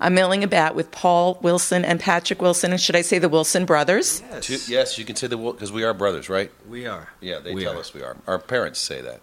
I'm milling about with Paul Wilson and Patrick Wilson, and should I say the Wilson brothers? Yes, Two, yes you can say the because we are brothers, right? we are. Yeah, they We tell are. us we are. Our parents say that.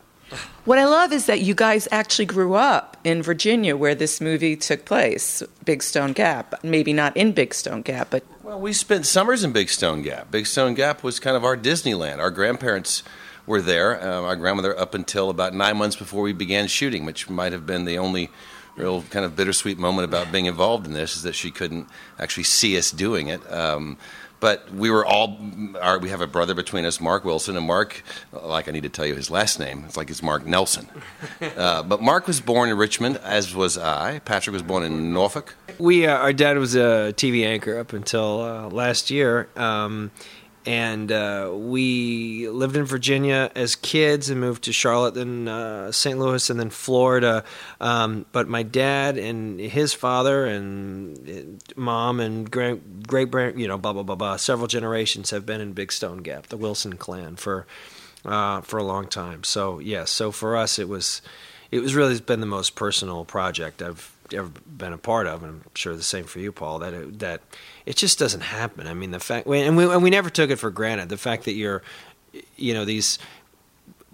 What I love is that you guys actually grew up in Virginia where this movie took place, Big Stone Gap. Maybe not in Big Stone Gap, but Well, we spent summers in Big Stone Gap. Big Stone Gap was kind of our Disneyland. Our grandparents were there. Uh, our grandmother up until about nine months before we began shooting, which might have been the only real kind of bittersweet moment about being involved in this is that she couldn't actually see us doing it. Um, but we were all, our, we have a brother between us, Mark Wilson, and Mark, like I need to tell you his last name, it's like it's Mark Nelson. Uh, but Mark was born in Richmond, as was I. Patrick was born in Norfolk. We, uh, our dad was a TV anchor up until uh, last year, um, and uh, we lived in Virginia as kids and moved to Charlotte, then uh, St. Louis, and then Florida. Um, but my dad and his father and uh, mom and great great grand, you know, blah blah blah blah. Several generations have been in Big Stone Gap, the Wilson clan, for uh, for a long time. So yeah, so for us it was it was really been the most personal project I've ever been a part of, and I'm sure the same for you, Paul. That it, that it just doesn't happen. I mean, the fact, and we and we never took it for granted. The fact that you're, you know, these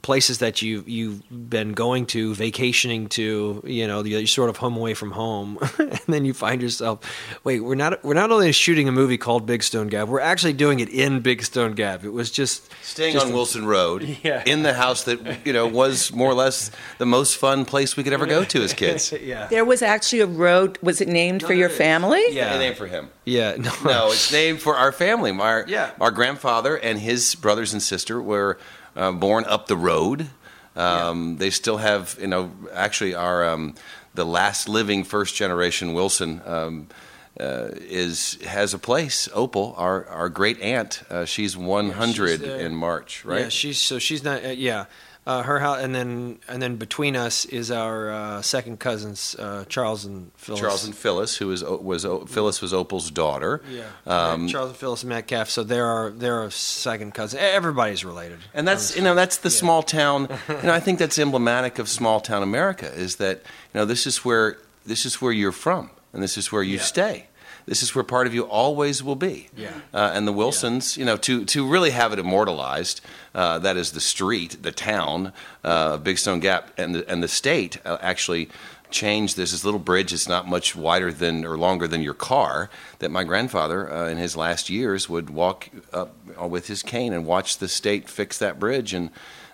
places that you you've been going to, vacationing to, you know, you're sort of home away from home, and then you find yourself, wait, we're not we're not only shooting a movie called Big Stone Gap, we're actually doing it in Big Stone Gap. It was just Staying just on Wilson Road, Yeah. in the house that you know was more or less the most fun place we could ever go to as kids. yeah, there was actually a road. Was it named for your family? Yeah. A name for him. yeah, no, No, it's named for our family. Our, Yeah. our grandfather and his brothers and sister were uh, born up the road. Um, They still have, you know, actually our um, the last living first generation Wilson um, uh, is has a place. Opal, our our great aunt, uh, she's 100 there. in March, right? Yeah, she's so she's not. Uh, yeah, uh, her house, and then and then between us is our uh, second cousins, uh, Charles and Phyllis. Charles and Phyllis, who was was Phyllis was Opal's daughter. yeah, Um, Charles and Phyllis Metcalf. So they're our they're our second cousin. Everybody's related. And that's you know that's the small town. You know I think that's emblematic of small town America is that you know this is where this is where you're from and this is where you Yeah. stay. This is where part of you always will be. Yeah. Uh, and the Wilsons, you know, to to really have it immortalized, uh, that is the street, the town, uh, Big Stone Gap, and the and the state uh, actually changed. There's this little bridge. It's not much wider than or longer than your car. That my grandfather, uh, in his last years, would walk up uh, with his cane and watch the state fix that bridge. And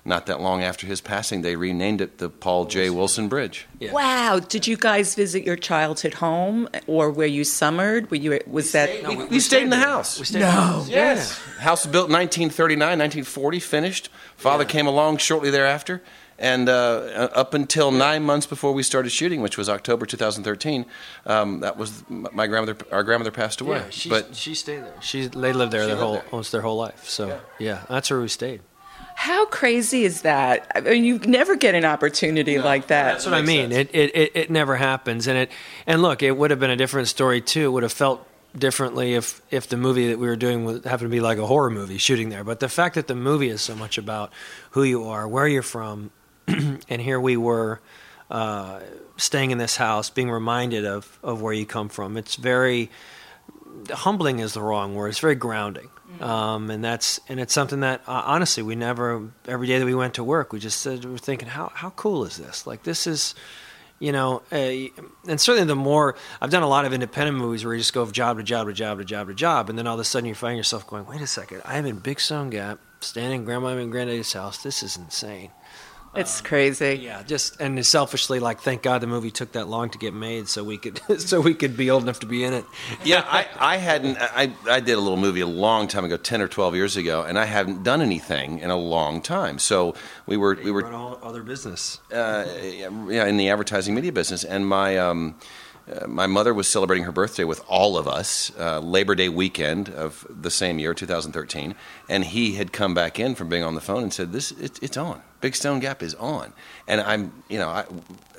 not that long after his passing, they renamed it the Paul J. Wilson Bridge. Yeah. Wow! Did you guys visit your childhood home, or where you summered? Were you? Was that? we, we stayed in the house. We stayed no. Yes. House was built 1939, 1940, finished. Father came along shortly thereafter. And uh, up until nine months before we started shooting, which was October 2013, um, that was my grandmother. Our grandmother passed away. Yeah, she but she stayed there. She they lived there She their lived whole there. almost their whole life. So yeah. that's where we stayed. How crazy is that? I mean, you never get an opportunity like that. That's what I mean. It, it it it never happens, and it and look, it would have been a different story too. It would have felt differently if if the movie that we were doing was, happened to be like a horror movie shooting there. But the fact that the movie is so much about who you are, where you're from, and here we were uh, staying in this house, being reminded of of where you come from. It's very humbling is the wrong word. It's very grounding, um, and that's and it's something that uh, honestly we never. Every day that we went to work, we just said we were thinking, how how cool is this? Like this is. You know, uh, and certainly the more I've done a lot of independent movies where you just go from job to job to job to job to job, and then all of a sudden you find yourself going, "Wait a second, I'm in Big Stone Gap, standing in Grandma and Granddaddy's house. This is insane." It's crazy. Yeah, just and selfishly, like, thank God the movie took that long to get made, so we could so we could be old enough to be in it. yeah, I, I hadn't. I, I did a little movie a long time ago, ten or twelve years ago, and I hadn't done anything in a long time. So we were we were Run all other business. uh, yeah, in the advertising media business, and my um, uh, my mother was celebrating her birthday with all of us uh, Labor Day weekend of the same year, 2013, and he had come back in from being on the phone and said, "This it, it's on. Big Stone Gap is on." And I'm, you know, I,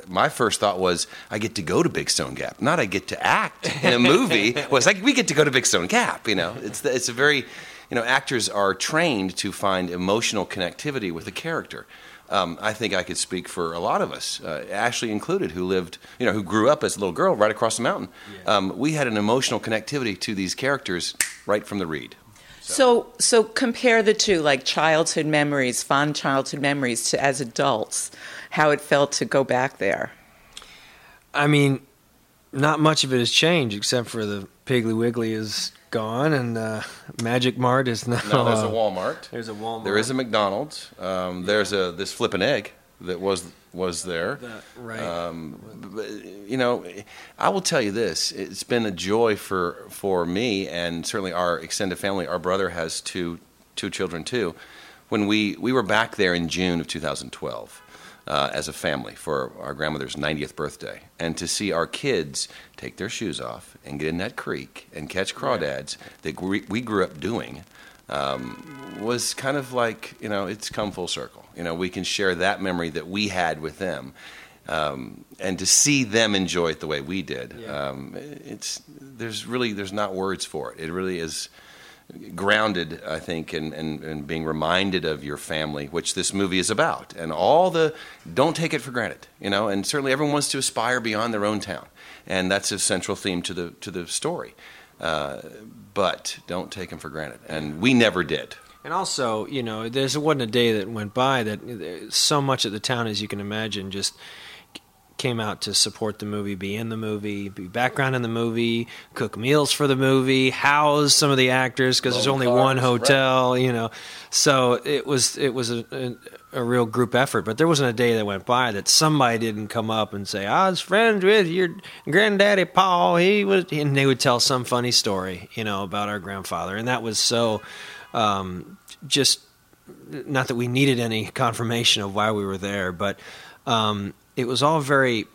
my first thought was, I get to go to Big Stone Gap, not I get to act in a movie. was like we get to go to Big Stone Gap. You know, it's the, it's a very you know, actors are trained to find emotional connectivity with a character. Um, I think I could speak for a lot of us, uh, Ashley included, who lived, you know, who grew up as a little girl right across the mountain. Um, we had an emotional connectivity to these characters right from the read. So, so compare the two, like childhood memories, fond childhood memories, to as adults, how it felt to go back there. I mean, not much of it has changed except for the Piggly Wiggly is gone and uh, Magic Mart is now. Now there's a uh, Walmart. There's a Walmart. There is a McDonald's. Um, there's a this flippin' egg that was was there. That- right. Um, but, you know, I will tell you this: it's been a joy for for me and certainly our extended family. Our brother has two two children too. When we we were back there in June of 2012. Uh, as a family for our grandmother's 90th birthday, and to see our kids take their shoes off and get in that creek and catch crawdads that we, we grew up doing, um, was kind of like you know it's come full circle. You know we can share that memory that we had with them, um, and to see them enjoy it the way we did. Yeah. Um, it's there's really there's not words for it. It really is grounded, I think, and, in, in being reminded of your family, which this movie is about, and all the don't take it for granted. You know, and certainly everyone wants to aspire beyond their own town, and that's a central theme to the to the story. Uh, but don't take them for granted, and we never did. And also, you know, there wasn't a day that went by that uh, so much of the town, as you can imagine, just came out to support the movie, be in the movie, be background in the movie, cook meals for the movie, house some of the actors because there's only cars, one hotel, you know. So it was it was a, a, a real group effort. But there wasn't a day that went by that somebody didn't come up and say, "I was friends with your granddaddy Paul. He was," and they would tell some funny story, you know, about our grandfather, and that was so um, just not that we needed any confirmation of why we were there, but um, it was all very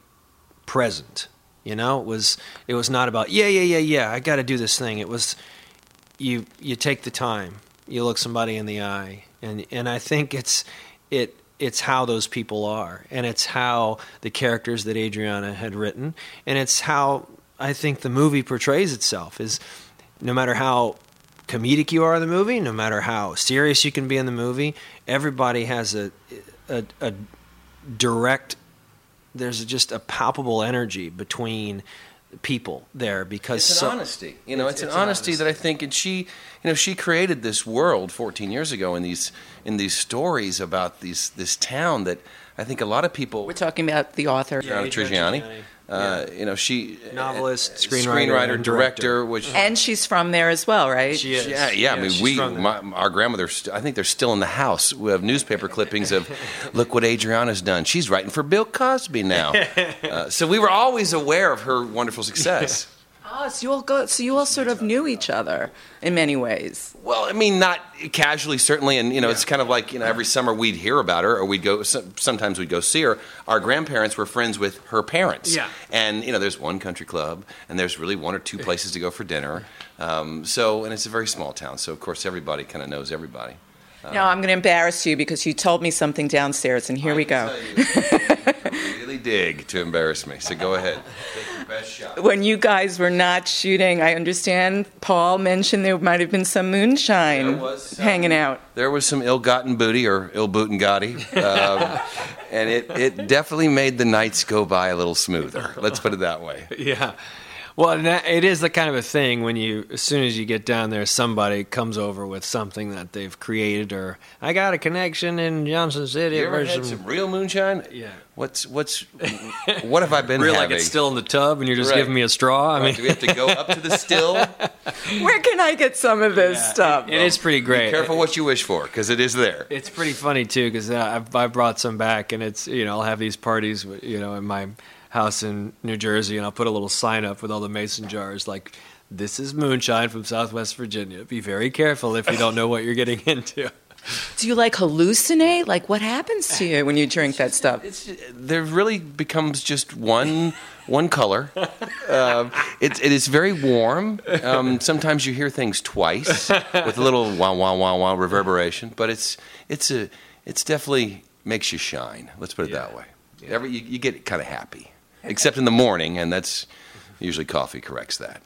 present. You know, it was it was not about yeah yeah yeah yeah I got to do this thing. It was you you take the time, you look somebody in the eye, and and I think it's it it's how those people are, and it's how the characters that Adriana had written, and it's how I think the movie portrays itself is no matter how comedic you are in the movie, no matter how serious you can be in the movie, everybody has a a, a direct. There's just a palpable energy between people there because It's an so- honesty, you know. It's, It's- an it's an honesty, honesty. that I think, and she, you know, she created this world 14 years ago in these in these stories about these this town that I think a lot of people. We're talking about the author. Adriana Adriana Trigiani, Trigiani, uh, you know, she Novelist, uh, screenwriter, screenwriter, director, director. which And she's from there as well, right? She is. yeah, yeah. I mean, we, my, our grandmother, st- I think they're still in the house. We have newspaper clippings of, look what Adriana's done. She's writing for Bill Cosby now. Uh, so we were always aware of her wonderful success. Oh, so you all go. So you all sort of knew each other in many ways. Well, I mean, not casually, certainly, and you know, it's kind of like you know, every summer we'd hear about her, or we'd go. Sometimes we'd go see her. Our grandparents were friends with her parents, Yeah. And you know, there's one country club, and there's really one or two places to go for dinner. Um, so, and it's a very small town, so of course everybody kind of knows everybody. now I'm going to embarrass you because you told me something downstairs, and here we go. really dig to embarrass me, so go ahead. Take your best shot. When you guys were not shooting, I understand Paul mentioned there might have been some moonshine some. hanging out. There was some ill-gotten booty or ill-booten-gotti, um, and it, it definitely made the nights go by a little smoother. Let's put it that way. Yeah. Well, and that, it is the kind of a thing when you, as soon as you get down there, somebody comes over with something that they've created, or I got a connection in Johnson City. You ever where's had some real moonshine? Yeah. What's what's what have I been Real having? like it's still in the tub, and you're just Right. giving me a straw. I Right, mean, do we have to go up to the still? Where can I get some of this Yeah, stuff? it is pretty great. Be careful what you wish for, because it is there. It's pretty funny too because uh, I've I brought some back, and it's you know I'll have these parties you know in my house in New Jersey, and I'll put a little sign up with all the mason jars like. This is moonshine from Southwest Virginia. Be very careful if you don't know what you're getting into. Do you like hallucinate? Like what happens to you when you drink that stuff? It's there really becomes just one one color. Uh, it, it is very warm. Um, sometimes you hear things twice with a little wah wah wah wah reverberation, but it's it's a it's definitely makes you shine. Let's put it that way. Every, you, you get kind of happy, except in the morning, and that's usually coffee corrects that.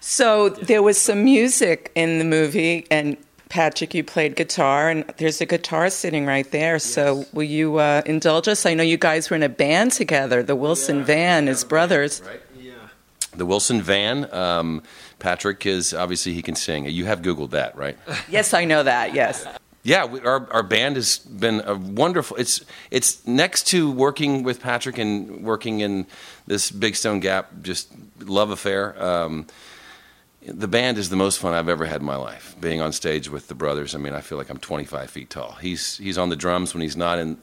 So there was some music in the movie, and Patrick, you played guitar, and there's a guitar sitting right there. So, will you uh, indulge us? I know you guys were in a band together, the Wilson yeah. Van, his brothers. Right. Yeah. The Wilson Van. Um, Patrick is obviously he can sing. You have Googled that, right? yes, I know that. Yes. Yeah, we, our our band has been a wonderful. It's it's next to working with Patrick and working in this Big Stone Gap, just love affair. Um, the band is the most fun I've ever had in my life. Being on stage with the brothers, I mean, I feel like I'm 25 feet tall. He's he's on the drums when he's not in,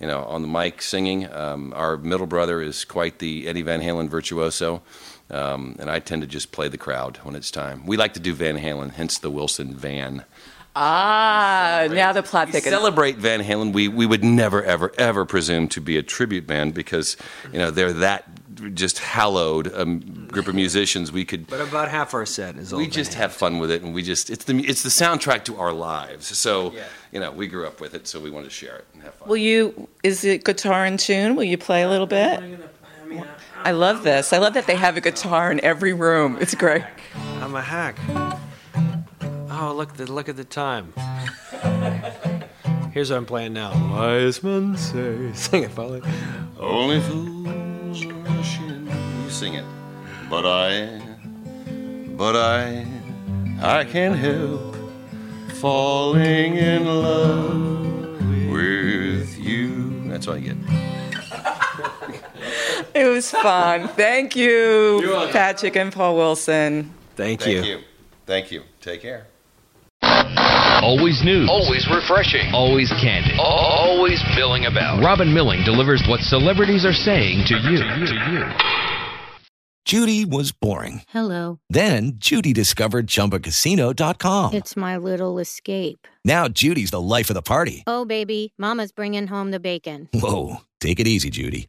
you know, on the mic singing. Um, our middle brother is quite the Eddie Van Halen virtuoso, um, and I tend to just play the crowd when it's time. We like to do Van Halen, hence the Wilson Van. Ah, now the plot thickens. Celebrate Van Halen. We we would never ever ever presume to be a tribute band because you know they're that just hallowed um, group of musicians. We could, but about half our set is. We just have fun with it, and we just it's the it's the soundtrack to our lives. So yeah. you know we grew up with it, so we want to share it and have fun. Will you? Is it guitar in tune? Will you play a little bit? I love this. I love that they have a guitar in every room. It's great. I'm a hack. Oh, look the look at the time. Here's what I'm playing now. Wise men say, sing it, Polly. Only fools rush in. You sing it. But I, but I, I can't help falling in love with you. That's all I get. it was fun. Thank you, Patrick and Paul Wilson. Thank you. Thank you. Thank you. Take care. Always news. Always refreshing. Always candid. Always milling about. Robin Milling delivers what celebrities are saying to you. To you. To you. Judy was boring. Hello. Then Judy discovered ChumbaCasino.com. It's my little escape. Now Judy's the life of the party. Oh, baby, Mama's bringing home the bacon. Whoa, take it easy, Judy.